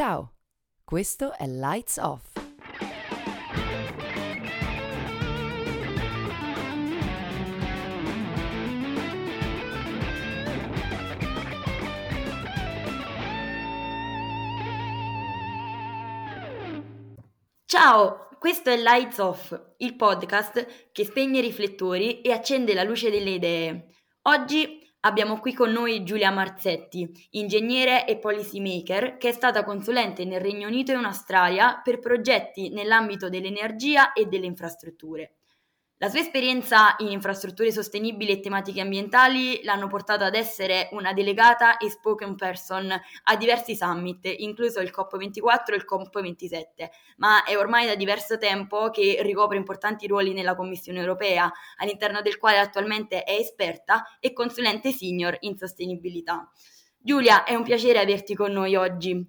Ciao, questo è Lights Off. Ciao, questo è Lights Off, il podcast che spegne i riflettori e accende la luce delle idee. Oggi Abbiamo qui con noi Giulia Marzetti, ingegnere e policy maker, che è stata consulente nel Regno Unito e in Australia per progetti nell'ambito dell'energia e delle infrastrutture. La sua esperienza in infrastrutture sostenibili e tematiche ambientali l'hanno portata ad essere una delegata e spoken person a diversi summit, incluso il COP24 e il COP27, ma è ormai da diverso tempo che ricopre importanti ruoli nella Commissione europea, all'interno del quale attualmente è esperta e consulente senior in sostenibilità. Giulia, è un piacere averti con noi oggi.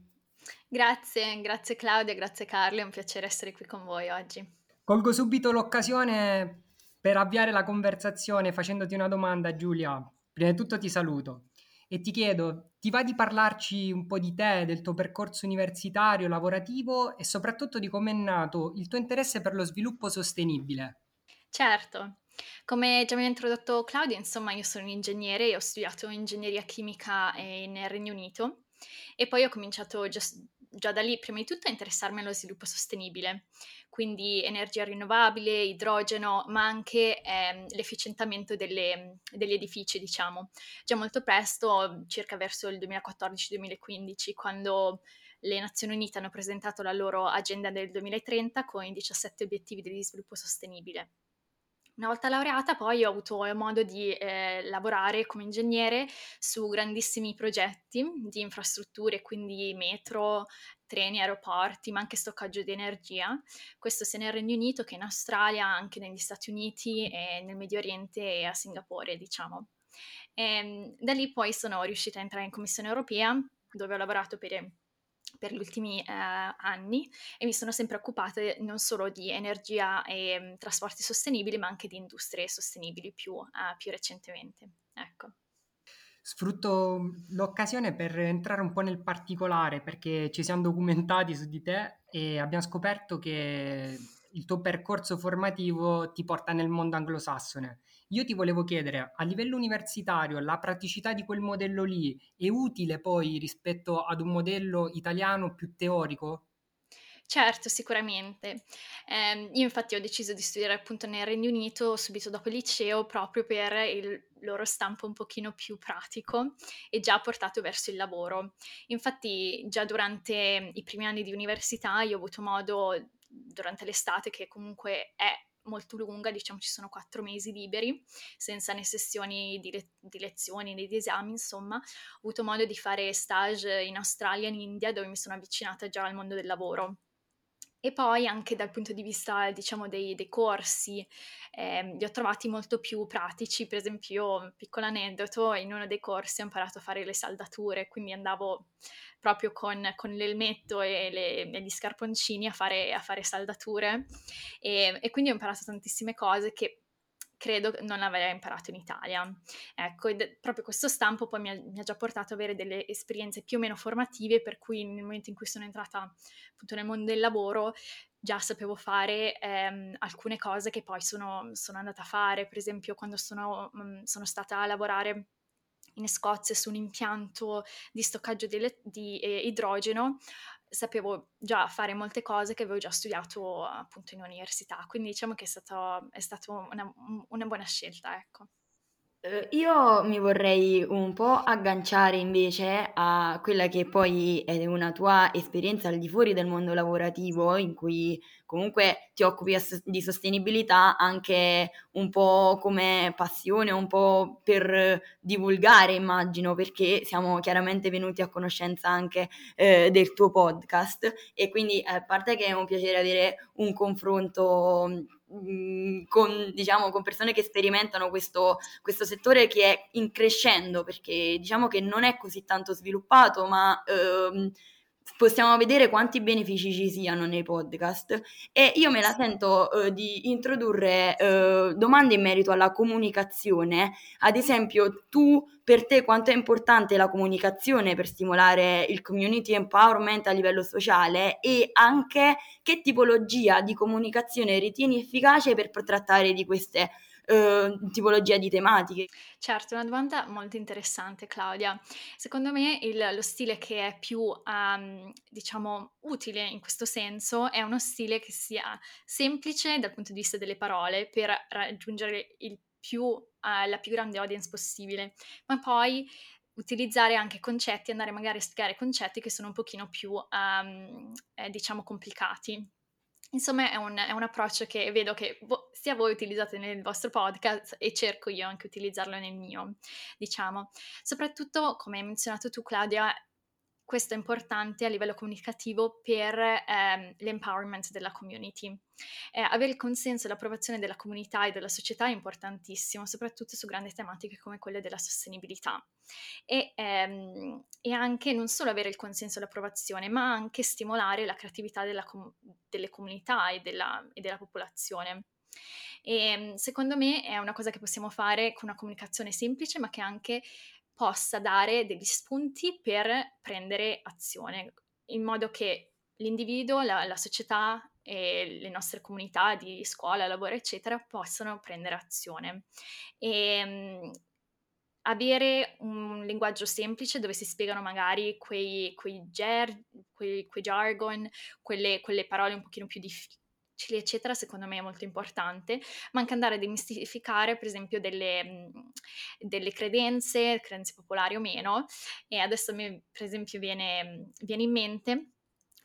Grazie, grazie Claudia, grazie Carlo, è un piacere essere qui con voi oggi. Colgo subito l'occasione per avviare la conversazione facendoti una domanda, Giulia. Prima di tutto ti saluto e ti chiedo, ti va di parlarci un po' di te, del tuo percorso universitario, lavorativo e soprattutto di come è nato il tuo interesse per lo sviluppo sostenibile? Certo. Come già mi ha introdotto Claudia, insomma, io sono un ingegnere e ho studiato ingegneria chimica nel Regno Unito e poi ho cominciato già da lì, prima di tutto, a interessarmi allo sviluppo sostenibile quindi energia rinnovabile, idrogeno, ma anche ehm, l'efficientamento delle, degli edifici, diciamo. Già molto presto, circa verso il 2014-2015, quando le Nazioni Unite hanno presentato la loro agenda del 2030 con i 17 obiettivi di sviluppo sostenibile. Una volta laureata poi ho avuto modo di eh, lavorare come ingegnere su grandissimi progetti di infrastrutture, quindi metro, treni, aeroporti, ma anche stoccaggio di energia. Questo sia nel Regno Unito che in Australia, anche negli Stati Uniti e nel Medio Oriente e a Singapore, diciamo. E, ehm, da lì poi sono riuscita a entrare in Commissione Europea, dove ho lavorato per per gli ultimi eh, anni e mi sono sempre occupata non solo di energia e mh, trasporti sostenibili, ma anche di industrie sostenibili più, eh, più recentemente. Ecco. Sfrutto l'occasione per entrare un po' nel particolare perché ci siamo documentati su di te e abbiamo scoperto che il tuo percorso formativo ti porta nel mondo anglosassone. Io ti volevo chiedere, a livello universitario, la praticità di quel modello lì è utile poi rispetto ad un modello italiano più teorico? Certo, sicuramente. Eh, io infatti ho deciso di studiare appunto nel Regno Unito subito dopo il liceo proprio per il loro stampo un pochino più pratico e già portato verso il lavoro. Infatti già durante i primi anni di università io ho avuto modo, durante l'estate che comunque è molto lunga, diciamo ci sono quattro mesi liberi, senza né sessioni di, le- di, lezioni né di esami, insomma, ho avuto modo di fare stage in Australia in India dove mi sono avvicinata già al mondo del lavoro. E poi anche dal punto di vista, diciamo, dei, dei corsi, eh, li ho trovati molto più pratici. Per esempio, piccolo aneddoto, in uno dei corsi ho imparato a fare le saldature, quindi andavo proprio con, con l'elmetto e, le, e, gli scarponcini a fare, a fare saldature e, e quindi ho imparato tantissime cose che credo non avrei imparato in Italia. Ecco, ed proprio questo stampo poi mi ha, mi ha, già portato ad avere delle esperienze più o meno formative, per cui nel momento in cui sono entrata appunto nel mondo del lavoro già sapevo fare ehm, alcune cose che poi sono, sono, andata a fare, per esempio quando sono, mh, mm, sono stata a lavorare in Scozia su un impianto di stoccaggio di, di eh, idrogeno, sapevo già fare molte cose che avevo già studiato appunto in università, quindi diciamo che è stata è stato una, una buona scelta, ecco. Eh, io mi vorrei un po' agganciare invece a quella che poi è una tua esperienza al di fuori del mondo lavorativo, in cui comunque ti occupi di sostenibilità anche un po' come passione, un po' per divulgare, immagino, perché siamo chiaramente venuti a conoscenza anche eh, del tuo podcast. E quindi a parte che è un piacere avere un confronto Mhmm, con, diciamo, con persone che sperimentano questo, questo, settore che è in crescendo perché diciamo che non è così tanto sviluppato ma ehm, possiamo vedere quanti benefici ci siano nei podcast e io me la sento eh, di introdurre eh, domande in merito alla comunicazione. Ad esempio, tu per te quanto è importante la comunicazione per stimolare il community empowerment a livello sociale e anche che tipologia di comunicazione ritieni efficace per trattare di queste eh, tipologia di tematiche. Certo, una domanda molto interessante Claudia. Secondo me il, lo stile che è più, um, diciamo, utile in questo senso è uno stile che sia semplice dal punto di vista delle parole per raggiungere più, uh, la più grande audience possibile, ma poi utilizzare anche concetti, andare magari a spiegare concetti che sono un pochino più, um, eh, diciamo, complicati. Insomma, è un, è un, approccio che vedo che vo- sia voi utilizzate nel vostro podcast e cerco io anche utilizzarlo nel mio, diciamo. Soprattutto, come hai menzionato tu, Claudia, questo è importante a livello comunicativo per ehm, l'empowerment della community. Eh, avere il consenso e l'approvazione della comunità e della società è importantissimo, soprattutto su grandi tematiche come quelle della sostenibilità. E, ehm, e anche non solo avere il consenso e l'approvazione, ma anche stimolare la creatività com- delle comunità e della, e della popolazione. E ehm, secondo me è una cosa che possiamo fare con una comunicazione semplice, ma che anche possa dare degli spunti per prendere azione, in modo che l'individuo, la, la società e le nostre comunità di scuola, lavoro, eccetera, possano prendere azione. E, um, avere un linguaggio semplice dove si spiegano magari quei, quei, ger, quei, quei jargon, quelle, quelle, parole un pochino più difficili eccetera, secondo me è molto importante, ma anche andare a demistificare, per esempio, delle, mhmm, delle credenze, credenze popolari o meno, e adesso mi, per esempio, viene, viene in mente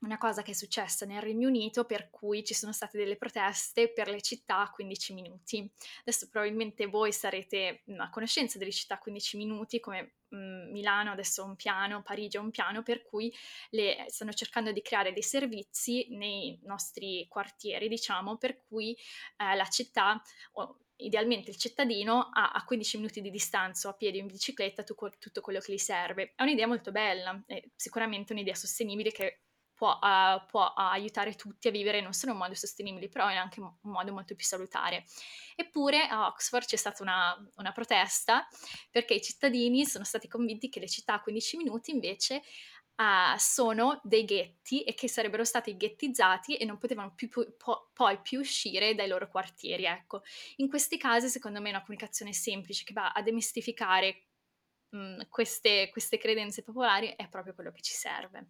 una cosa che è successa nel Regno Unito per cui ci sono state delle proteste per le città a 15 minuti. Adesso probabilmente voi sarete a conoscenza delle città a 15 minuti come mh, Milano adesso ha un piano, Parigi ha un piano per cui le, stanno cercando di creare dei servizi nei nostri quartieri, diciamo, per cui eh, la città o, idealmente il cittadino ha a 15 minuti di distanza a piedi o in bicicletta tutto, quello che gli serve. È un'idea molto bella, è sicuramente un'idea sostenibile che può, uh, può aiutare tutti a vivere non solo in modo sostenibile, però in anche un modo molto più salutare. Eppure a Oxford c'è stata una, una protesta perché i cittadini sono stati convinti che le città a 15 minuti invece Uh, sono dei ghetti e che sarebbero stati ghettizzati e non potevano più, po- poi più uscire dai loro quartieri. Ecco, in questi casi, secondo me, una comunicazione semplice che va a demistificare queste, queste credenze popolari è proprio quello che ci serve.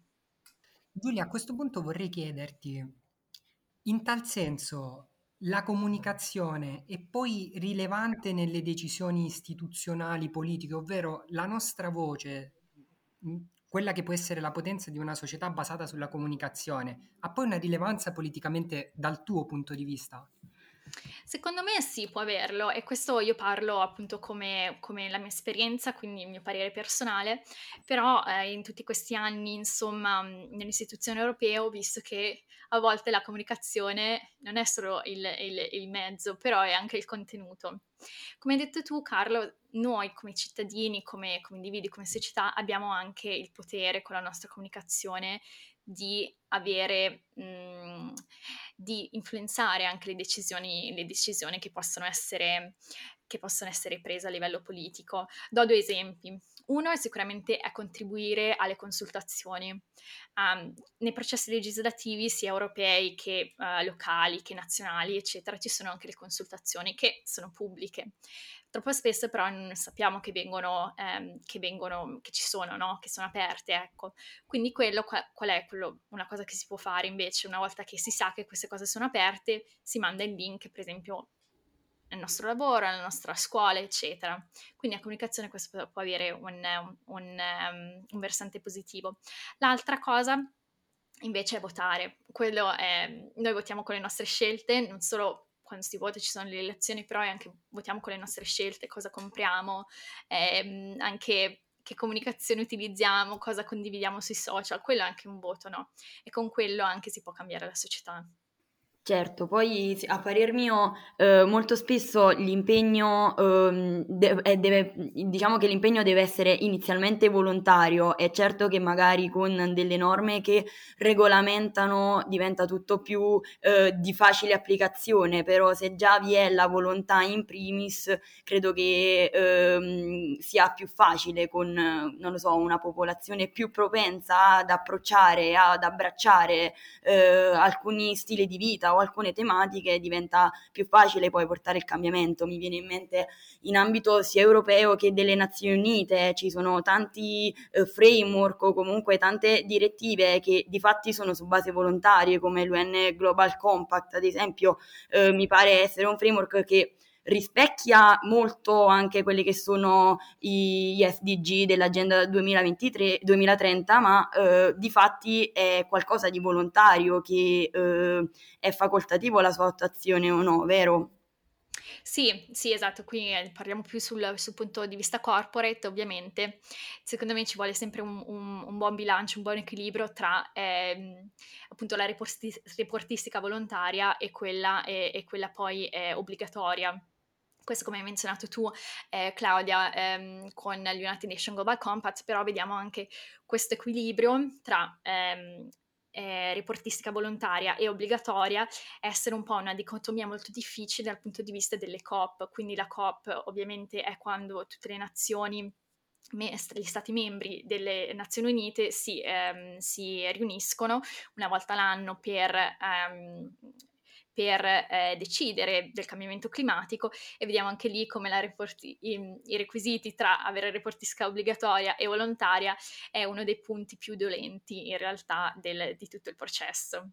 Giulia, a questo punto vorrei chiederti, in tal senso, la comunicazione è poi rilevante nelle decisioni istituzionali, politiche, ovvero la nostra voce, quella che può essere la potenza di una società basata sulla comunicazione, ha poi una rilevanza politicamente dal tuo punto di vista? Secondo me sì, può averlo e questo io parlo appunto come, come la mia esperienza, quindi il mio parere personale, però eh, in tutti questi anni, insomma, nell'istituzione europea ho visto che a volte la comunicazione non è solo il, il, il mezzo, però è anche il contenuto. Come hai detto tu, Carlo, noi come cittadini, come, come individui, come società abbiamo anche il potere con la nostra comunicazione di avere, mh, mhmm, di influenzare anche le decisioni, le decisioni che, possono essere, che possono essere prese a livello politico. Do due esempi. Uno è sicuramente a contribuire alle consultazioni. Um, nei processi legislativi, sia europei che uh, locali, che nazionali, eccetera, ci sono anche le consultazioni che sono pubbliche. Troppo spesso però non sappiamo che vengono, ehm, che, vengono che ci sono, no? che sono aperte, ecco. Quindi quello, qual è quello, una cosa che si può fare invece una volta che si sa che queste cose sono aperte, si manda il link, per esempio, nel nostro lavoro, nella nostra scuola, eccetera. Quindi la comunicazione questo può avere un, un, um, un versante positivo. L'altra cosa invece è votare. È, noi votiamo con le nostre scelte, non solo quando si vota ci sono le elezioni, però anche votiamo con le nostre scelte, cosa compriamo, ehm, anche che comunicazione utilizziamo, cosa condividiamo sui social, quello è anche un voto, no? E con quello anche si può cambiare la società. Certo, poi a parer mio eh, molto spesso l'impegno eh, de- deve, diciamo che l'impegno deve essere inizialmente volontario, è certo che magari con delle norme che regolamentano diventa tutto più eh, di facile applicazione, però se già vi è la volontà in primis, credo che ehm, sia più facile con, so, una popolazione più propensa ad approcciare, ad abbracciare eh, alcuni stili di vita o alcune tematiche diventa più facile poi portare il cambiamento. Mi viene in mente in ambito sia europeo che delle Nazioni Unite, ci sono tanti eh, framework o comunque tante direttive che di fatti sono su base volontarie come l'UN Global Compact ad esempio, eh, mi pare essere un framework che rispecchia molto anche quelli che sono gli SDG dell'agenda 2023, 2030, ma eh, di fatti è qualcosa di volontario che eh, è facoltativo la sua attuazione o no, vero? Sì, sì, esatto, qui eh, parliamo più sul, sul, punto di vista corporate, ovviamente. Secondo me ci vuole sempre un, un, un buon bilancio, un buon equilibrio tra ehm, appunto la reportistica volontaria e quella, e, e quella poi eh, obbligatoria questo come hai menzionato tu eh, Claudia ehm, con l'United Nations Global Compact, però vediamo anche questo equilibrio tra ehm, eh, reportistica volontaria e obbligatoria essere un po' una dicotomia molto difficile dal punto di vista delle COP, quindi la COP ovviamente è quando tutte le nazioni gli Stati membri delle Nazioni Unite si, ehm, si riuniscono una volta l'anno per ehm, per eh, decidere del cambiamento climatico e vediamo anche lì come reporti, i, i, requisiti tra avere reportisca obbligatoria e volontaria è uno dei punti più dolenti in realtà del, di tutto il processo.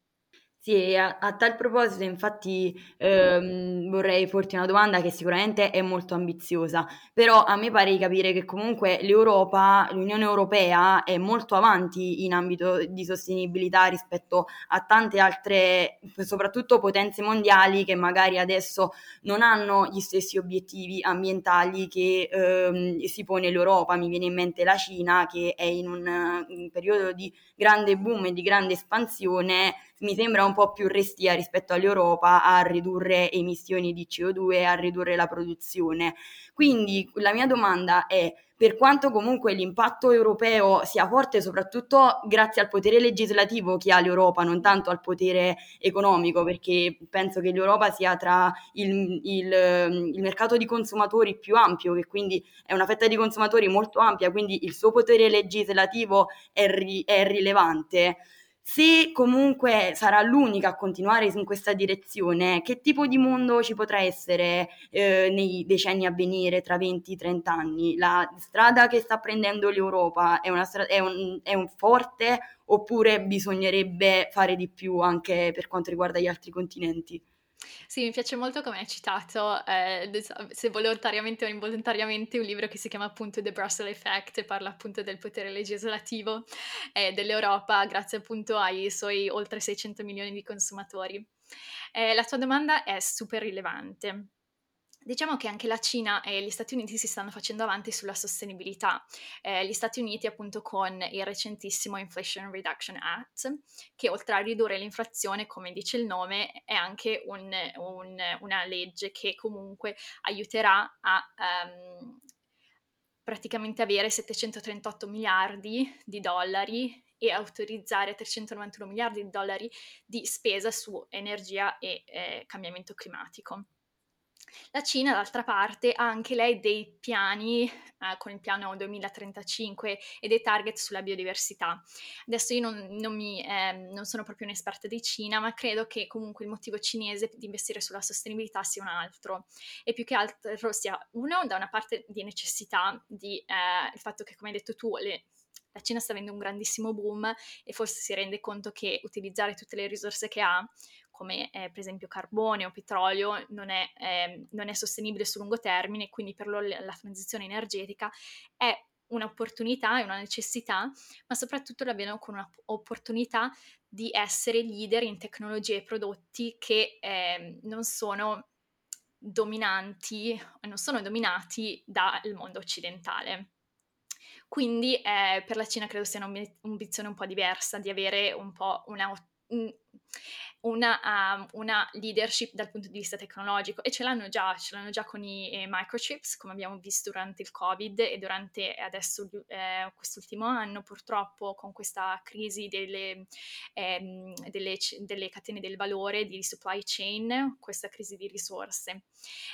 Sì, a, a tal proposito, infatti, ehm, vorrei porti una domanda che sicuramente è molto ambiziosa, però a me pare di capire che comunque l'Europa, l'Unione Europea è molto avanti in ambito di sostenibilità rispetto a tante altre, soprattutto potenze mondiali che magari adesso non hanno gli stessi obiettivi ambientali che ehm, si pone l'Europa. Mi viene in mente la Cina che è in un, un periodo di grande boom e di grande espansione mi sembra un po' più restia rispetto all'Europa a ridurre emissioni di CO2 e a ridurre la produzione. Quindi la mia domanda è per quanto comunque l'impatto europeo sia forte soprattutto grazie al potere legislativo che ha l'Europa, non tanto al potere economico, perché penso che l'Europa sia tra il, il, il mercato di consumatori più ampio, che quindi è una fetta di consumatori molto ampia, quindi il suo potere legislativo è, ri, è rilevante. Se comunque sarà l'unica a continuare in questa direzione, che tipo di mondo ci potrà essere eh, nei decenni a venire, tra 20-30 anni? La strada che sta prendendo l'Europa è, stra- è, un, è un forte oppure bisognerebbe fare di più anche per quanto riguarda gli altri continenti? Sì, mi piace molto come hai citato, eh, se volontariamente o involontariamente, un libro che si chiama appunto The Brussels Effect parla appunto del potere legislativo eh, dell'Europa grazie appunto ai suoi oltre 600 milioni di consumatori. Eh, la tua domanda è super rilevante. Diciamo che anche la Cina e gli Stati Uniti si stanno facendo avanti sulla sostenibilità. Eh, gli Stati Uniti appunto con il recentissimo Inflation Reduction Act, che oltre a ridurre l'inflazione, come dice il nome, è anche un, un, una legge che comunque aiuterà a um, praticamente avere 738 miliardi di dollari e autorizzare 391 miliardi di dollari di spesa su energia e eh, cambiamento climatico. La Cina, d'altra parte, ha anche lei dei piani, eh, con il piano 2035 e dei target sulla biodiversità. Adesso io non, non, mi, eh, non sono proprio un'esperta di Cina, ma credo che comunque il motivo cinese di investire sulla sostenibilità sia un altro. E più che altro sia uno, da una parte di necessità, di eh, il fatto che, come hai detto tu, le, la Cina sta avendo un grandissimo boom e forse si rende conto che utilizzare tutte le risorse che ha come eh, per esempio carbone o petrolio non è, eh, non è sostenibile sul lungo termine, quindi per loro la transizione energetica è un'opportunità, è una necessità, ma soprattutto la vedono come un'opportunità di essere leader in tecnologie e prodotti che eh, non sono dominanti, non sono dominati dal mondo occidentale. Quindi eh, per la Cina credo sia un'ambizione un po' diversa di avere un po' una, una, um, una, leadership dal punto di vista tecnologico e ce l'hanno già, ce l'hanno già con i eh, microchips come abbiamo visto durante il covid e durante adesso eh, quest'ultimo anno purtroppo con questa crisi delle, ehm, delle, delle, catene del valore di supply chain, questa crisi di risorse.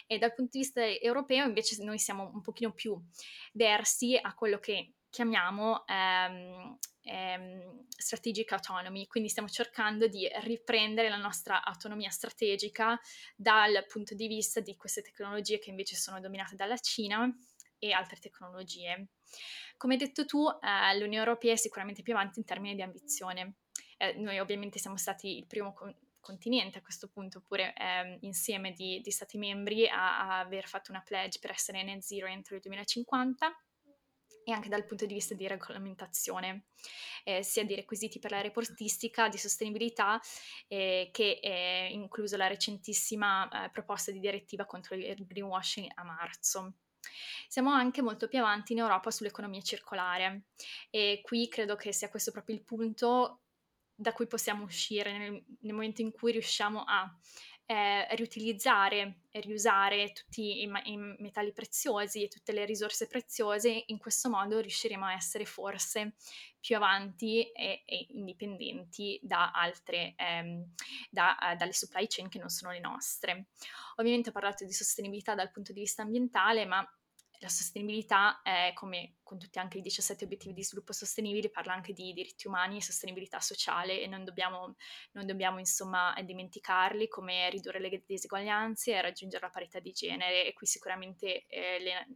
E dal punto di vista europeo invece noi siamo un pochino più versi a quello che chiamiamo ehm, ehm, strategic autonomy, quindi stiamo cercando di riprendere la nostra autonomia strategica dal punto di vista di queste tecnologie che invece sono dominate dalla Cina e altre tecnologie. Come hai detto tu, eh, l'Unione Europea è sicuramente più avanti in termini di ambizione. Eh, noi ovviamente siamo stati il primo con- continente a questo punto, pure eh, insieme di, di, stati membri a, a aver fatto una pledge per essere net zero entro il 2050 e anche dal punto di vista di regolamentazione, eh, sia di requisiti per la reportistica, di sostenibilità, eh, che è incluso la recentissima eh, proposta di direttiva contro il greenwashing a marzo. Siamo anche molto più avanti in Europa sull'economia circolare e qui credo che sia questo proprio il punto da cui possiamo uscire nel, nel momento in cui riusciamo a eh, riutilizzare e riusare tutti i, i, metalli preziosi e tutte le risorse preziose, in questo modo riusciremo a essere forse più avanti e, e indipendenti da altre, ehm, da, uh, dalle supply chain che non sono le nostre. Ovviamente ho parlato di sostenibilità dal punto di vista ambientale, ma la sostenibilità è, come con tutti anche i 17 obiettivi di sviluppo sostenibile, parla anche di diritti umani e sostenibilità sociale e non dobbiamo, non dobbiamo insomma dimenticarli come ridurre le diseguaglianze e raggiungere la parità di genere e qui sicuramente eh, le,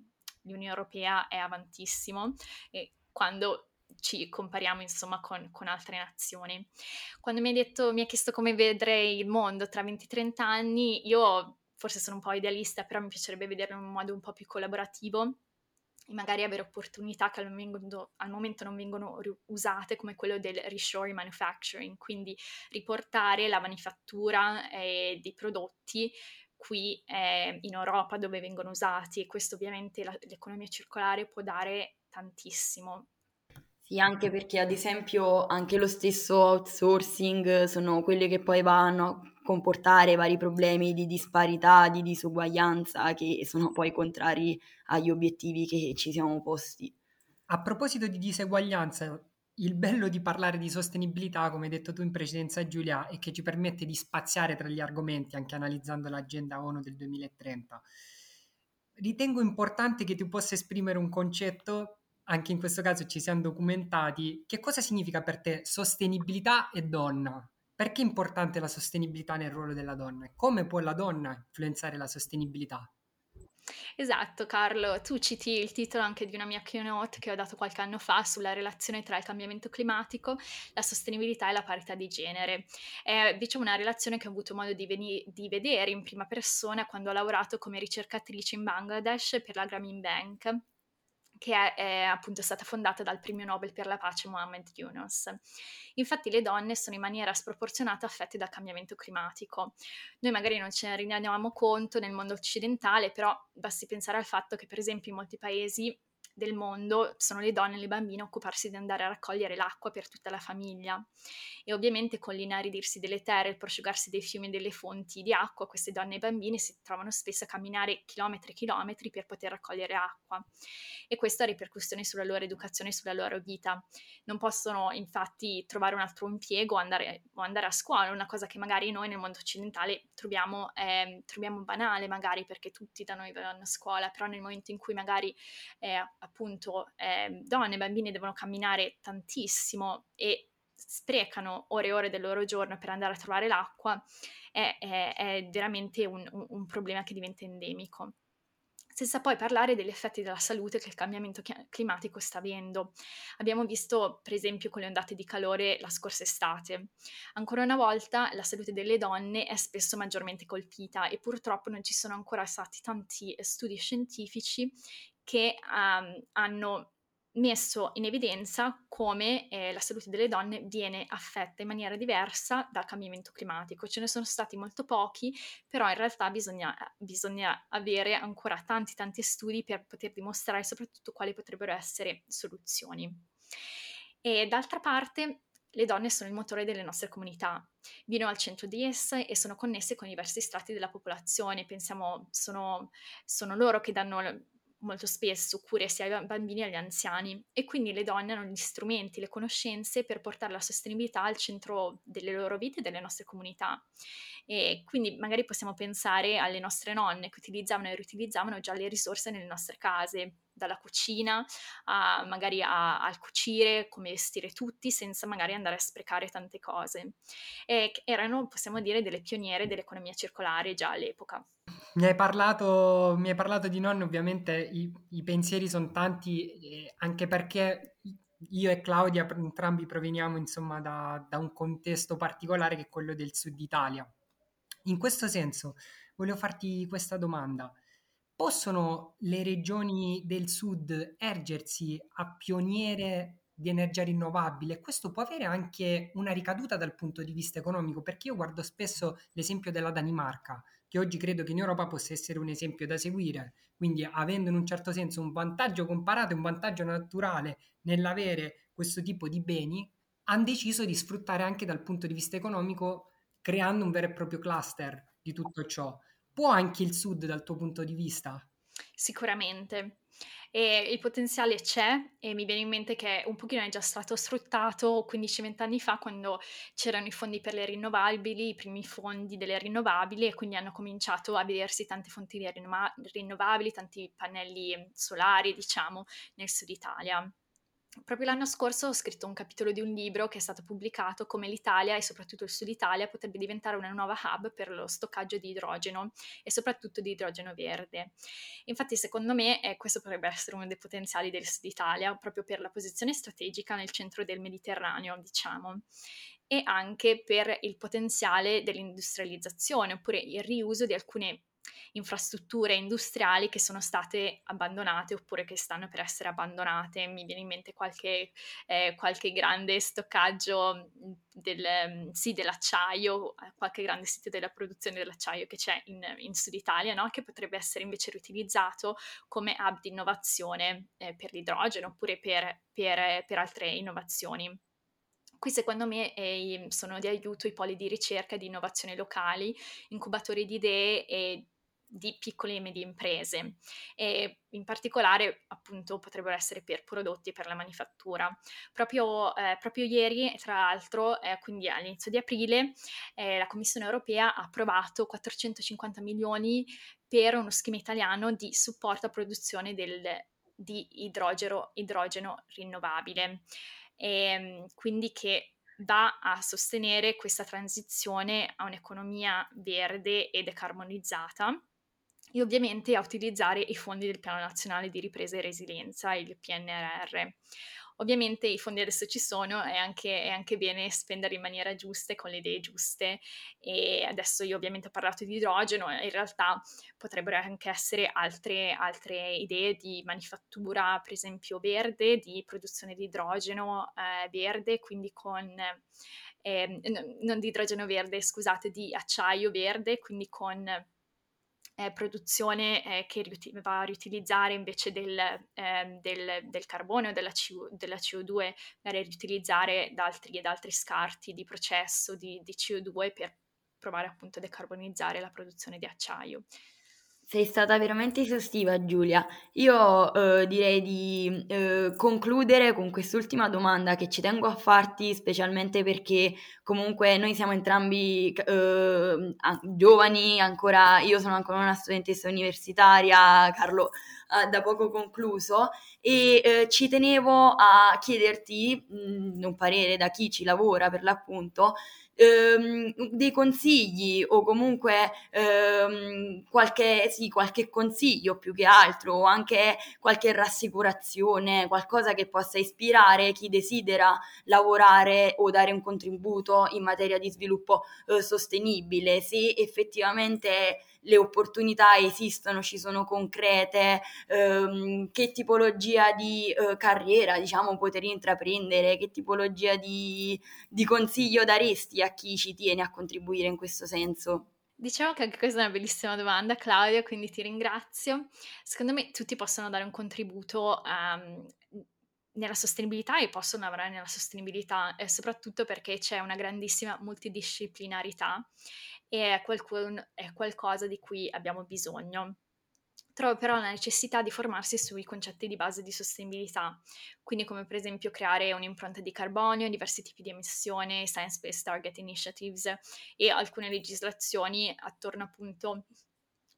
l'Unione Europea è avantissimo e quando ci compariamo insomma con, con, altre nazioni. Quando mi hai detto, mi hai chiesto come vedrei il mondo tra 20-30 anni, io forse sono un po' idealista, però mi piacerebbe vederlo in un modo un po' più collaborativo e magari avere opportunità che al momento, al momento non vengono usate come quello del reshoring manufacturing, quindi riportare la manifattura eh, dei prodotti qui eh, in Europa dove vengono usati e questo ovviamente la, l'economia circolare può dare tantissimo. Sì, anche perché ad esempio anche lo stesso outsourcing sono quelle che poi vanno comportare vari problemi di disparità, di disuguaglianza che sono poi contrari agli obiettivi che ci siamo posti. A proposito di diseguaglianza, il bello di parlare di sostenibilità, come hai detto tu in precedenza Giulia, è che ci permette di spaziare tra gli argomenti anche analizzando l'agenda ONU del 2030. Ritengo importante che tu possa esprimere un concetto, anche in questo caso ci siamo documentati, che cosa significa per te sostenibilità e donna? Perché è importante la sostenibilità nel ruolo della donna? Come può la donna influenzare la sostenibilità? Esatto, Carlo, tu citi il titolo anche di una mia keynote che ho dato qualche anno fa sulla relazione tra il cambiamento climatico, la sostenibilità e la parità di genere. È diciamo una relazione che ho avuto modo di, veni- di vedere in prima persona quando ho lavorato come ricercatrice in Bangladesh per la Grameen Bank che è, è, appunto stata fondata dal premio Nobel per la pace Mohammed Yunus. Infatti le donne sono in maniera sproporzionata affette dal cambiamento climatico. Noi magari non ce ne rendiamo conto nel mondo occidentale, però basti pensare al fatto che per esempio in molti paesi del mondo sono le donne e le bambine a occuparsi di andare a raccogliere l'acqua per tutta la famiglia. E ovviamente con l'inaridirsi delle terre, il prosciugarsi dei fiumi e delle fonti di acqua, queste donne e bambini si trovano spesso a camminare chilometri e chilometri per poter raccogliere acqua. E questo ha ripercussioni sulla loro educazione e sulla loro vita. Non possono infatti trovare un altro impiego o andare, o andare a scuola, una cosa che magari noi nel mondo occidentale troviamo, eh, troviamo banale, magari perché tutti da noi vanno a scuola, però nel momento in cui magari eh, appunto eh, donne e bambini devono camminare tantissimo e sprecano ore e ore del loro giorno per andare a trovare l'acqua, è, è, è veramente un, un, un problema che diventa endemico senza poi parlare degli effetti della salute che il cambiamento climatico sta avendo. Abbiamo visto, per esempio, con le ondate di calore la scorsa estate. Ancora una volta la salute delle donne è spesso maggiormente colpita e purtroppo non ci sono ancora stati tanti studi scientifici che um, hanno messo in evidenza come eh, la salute delle donne viene affetta in maniera diversa dal cambiamento climatico. Ce ne sono stati molto pochi, però in realtà bisogna, bisogna avere ancora tanti tanti studi per poter dimostrare soprattutto quali potrebbero essere soluzioni. E d'altra parte le donne sono il motore delle nostre comunità, vivono al centro di esse e sono connesse con diversi strati della popolazione. Pensiamo, sono, sono loro che danno molto spesso cure sia ai bambini che agli anziani e quindi le donne hanno gli strumenti, le conoscenze per portare la sostenibilità al centro delle loro vite e delle nostre comunità. E quindi magari possiamo pensare alle nostre nonne che utilizzavano e riutilizzavano già le risorse nelle nostre case, dalla cucina a magari a, al cucire, come vestire tutti senza magari andare a sprecare tante cose. E erano, possiamo dire, delle pioniere dell'economia circolare già all'epoca. Mi hai parlato, mi hai parlato di nonne, ovviamente i, i pensieri sono tanti, eh, anche perché io e Claudia entrambi proveniamo insomma da, da, un contesto particolare che è quello del sud Italia. In questo senso, volevo farti questa domanda. Possono le regioni del sud ergersi a pioniere di energia rinnovabile. Questo può avere anche una ricaduta dal punto di vista economico, perché io guardo spesso l'esempio della Danimarca che oggi credo che in Europa possa essere un esempio da seguire, quindi avendo in un certo senso un vantaggio comparato, un vantaggio naturale nell'avere questo tipo di beni, hanno deciso di sfruttare anche dal punto di vista economico creando un vero e proprio cluster di tutto ciò. Può anche il Sud dal tuo punto di vista? Sicuramente. E il potenziale c'è e mi viene in mente che un pochino è già stato sfruttato 15-20 anni fa quando c'erano i fondi per le rinnovabili, i primi fondi delle rinnovabili e quindi hanno cominciato a vedersi tante fonti rinnovabili, tanti pannelli solari, diciamo, nel sud Italia. Proprio l'anno scorso ho scritto un capitolo di un libro che è stato pubblicato come l'Italia e soprattutto il Sud Italia potrebbe diventare una nuova hub per lo stoccaggio di idrogeno e soprattutto di idrogeno verde. Infatti secondo me eh, questo potrebbe essere uno dei potenziali del Sud Italia proprio per la posizione strategica nel centro del Mediterraneo, diciamo e anche per il potenziale dell'industrializzazione oppure il riuso di alcune infrastrutture industriali che sono state abbandonate oppure che stanno per essere abbandonate. Mi viene in mente qualche, eh, qualche grande stoccaggio del, sì, dell'acciaio, eh, qualche grande sito della produzione dell'acciaio che c'è in, in Sud Italia, no? che potrebbe essere invece riutilizzato come hub di innovazione eh, per l'idrogeno oppure per, per, per altre innovazioni. Qui secondo me sono di aiuto i poli di ricerca e di innovazione locali, incubatori di idee e di piccole e medie imprese e in particolare appunto potrebbero essere per prodotti per la manifattura. Proprio, eh, proprio ieri, tra l'altro, eh, quindi all'inizio di aprile, eh, la Commissione europea ha approvato 450 milioni per uno schema italiano di supporto a produzione del, di idrogeno, idrogeno rinnovabile. E, ehm, quindi che va a sostenere questa transizione a un'economia verde e decarbonizzata e ovviamente a utilizzare i fondi del Piano Nazionale di Ripresa e Resilienza, il PNRR. Ovviamente i fondi adesso ci sono, è anche, è anche bene spendere in maniera giusta e con le idee giuste e adesso io ovviamente ho parlato di idrogeno, in realtà potrebbero anche essere altre, altre idee di manifattura, per esempio verde, di produzione di idrogeno eh, verde, quindi con... Eh, non di idrogeno verde, scusate, di acciaio verde, quindi con eh, produzione eh, che riuti- va a riutilizzare invece del, eh, del, del carbone o della, CO- della CO2, magari riutilizzare da altri, da altri scarti di processo di, di CO2 per provare appunto a decarbonizzare la produzione di acciaio. Sei stata veramente esaustiva, Giulia. Io eh, direi di eh, concludere con quest'ultima domanda che ci tengo a farti, specialmente perché comunque noi siamo entrambi eh, giovani, ancora io sono ancora una studentessa universitaria, Carlo ha da poco concluso e eh, ci tenevo a chiederti mh, mm, un parere da chi ci lavora per l'appunto ehm, dei consigli o comunque ehm, qualche, sì, qualche consiglio più che altro o anche qualche rassicurazione, qualcosa che possa ispirare chi desidera lavorare o dare un contributo in materia di sviluppo eh, sostenibile, se effettivamente le opportunità esistono, ci sono concrete, ehm, che tipologia di eh, carriera diciamo poter intraprendere, che tipologia di, di consiglio daresti a chi ci tiene a contribuire in questo senso? Diciamo che anche questa è una bellissima domanda, Claudia, quindi ti ringrazio. Secondo me tutti possono dare un contributo um, nella sostenibilità e possono lavorare nella sostenibilità, eh, soprattutto perché c'è una grandissima multidisciplinarità e è, qualcun, è qualcosa di cui abbiamo bisogno. Trovo però la necessità di formarsi sui concetti di base di sostenibilità, quindi come per esempio creare un'impronta di carbonio, diversi tipi di emissione, science-based target initiatives e alcune legislazioni attorno appunto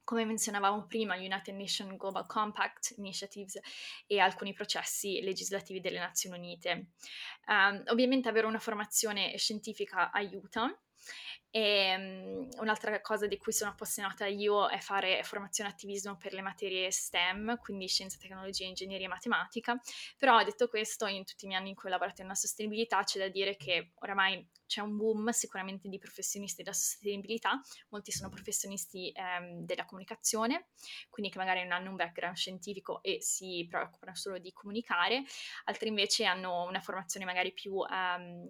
come menzionavamo prima, United Nations Global Compact Initiatives e alcuni processi legislativi delle Nazioni Unite. Um, ovviamente avere una formazione scientifica aiuta, e um, un'altra cosa di cui sono appassionata io è fare formazione e attivismo per le materie STEM, quindi scienza, tecnologia, ingegneria e matematica. Però detto questo, in tutti i miei anni in cui ho lavorato una sostenibilità, c'è da dire che oramai c'è un boom sicuramente di professionisti della sostenibilità, molti sono professionisti ehm, della comunicazione, quindi che magari non hanno un background scientifico e si preoccupano solo di comunicare, altri invece hanno una formazione magari più ehm,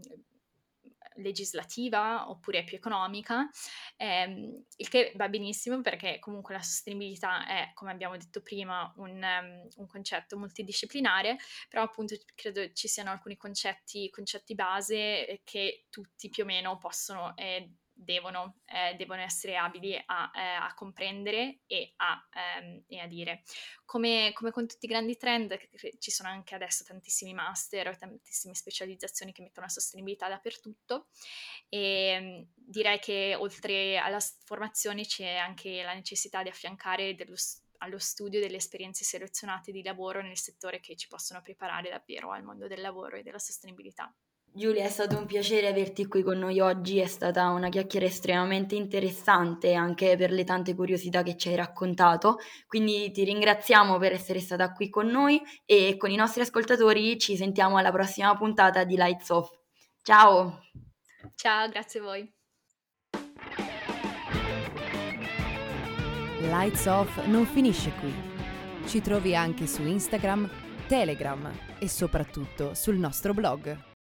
legislativa oppure più economica, ehm, il che va benissimo perché comunque la sostenibilità è, come abbiamo detto prima, un, um, un concetto multidisciplinare, però appunto credo ci siano alcuni concetti, concetti base che tutti più o meno possono eh, devono, eh, devono essere abili a, eh, a comprendere e a, ehm, e a dire. Come, come, con tutti i grandi trend, ci sono anche adesso tantissimi master, tantissime specializzazioni che mettono la sostenibilità dappertutto e ehm, direi che oltre alla formazione c'è anche la necessità di affiancare dello allo studio delle esperienze selezionate di lavoro nel settore che ci possono preparare davvero al mondo del lavoro e della sostenibilità. Giulia, è stato un piacere averti qui con noi oggi, è stata una chiacchiera estremamente interessante anche per le tante curiosità che ci hai raccontato, quindi ti ringraziamo per essere stata qui con noi e con i nostri ascoltatori ci sentiamo alla prossima puntata di Lights Off. Ciao! Ciao, grazie a voi. Lights Off non finisce qui. Ci trovi anche su Instagram, Telegram e soprattutto sul nostro blog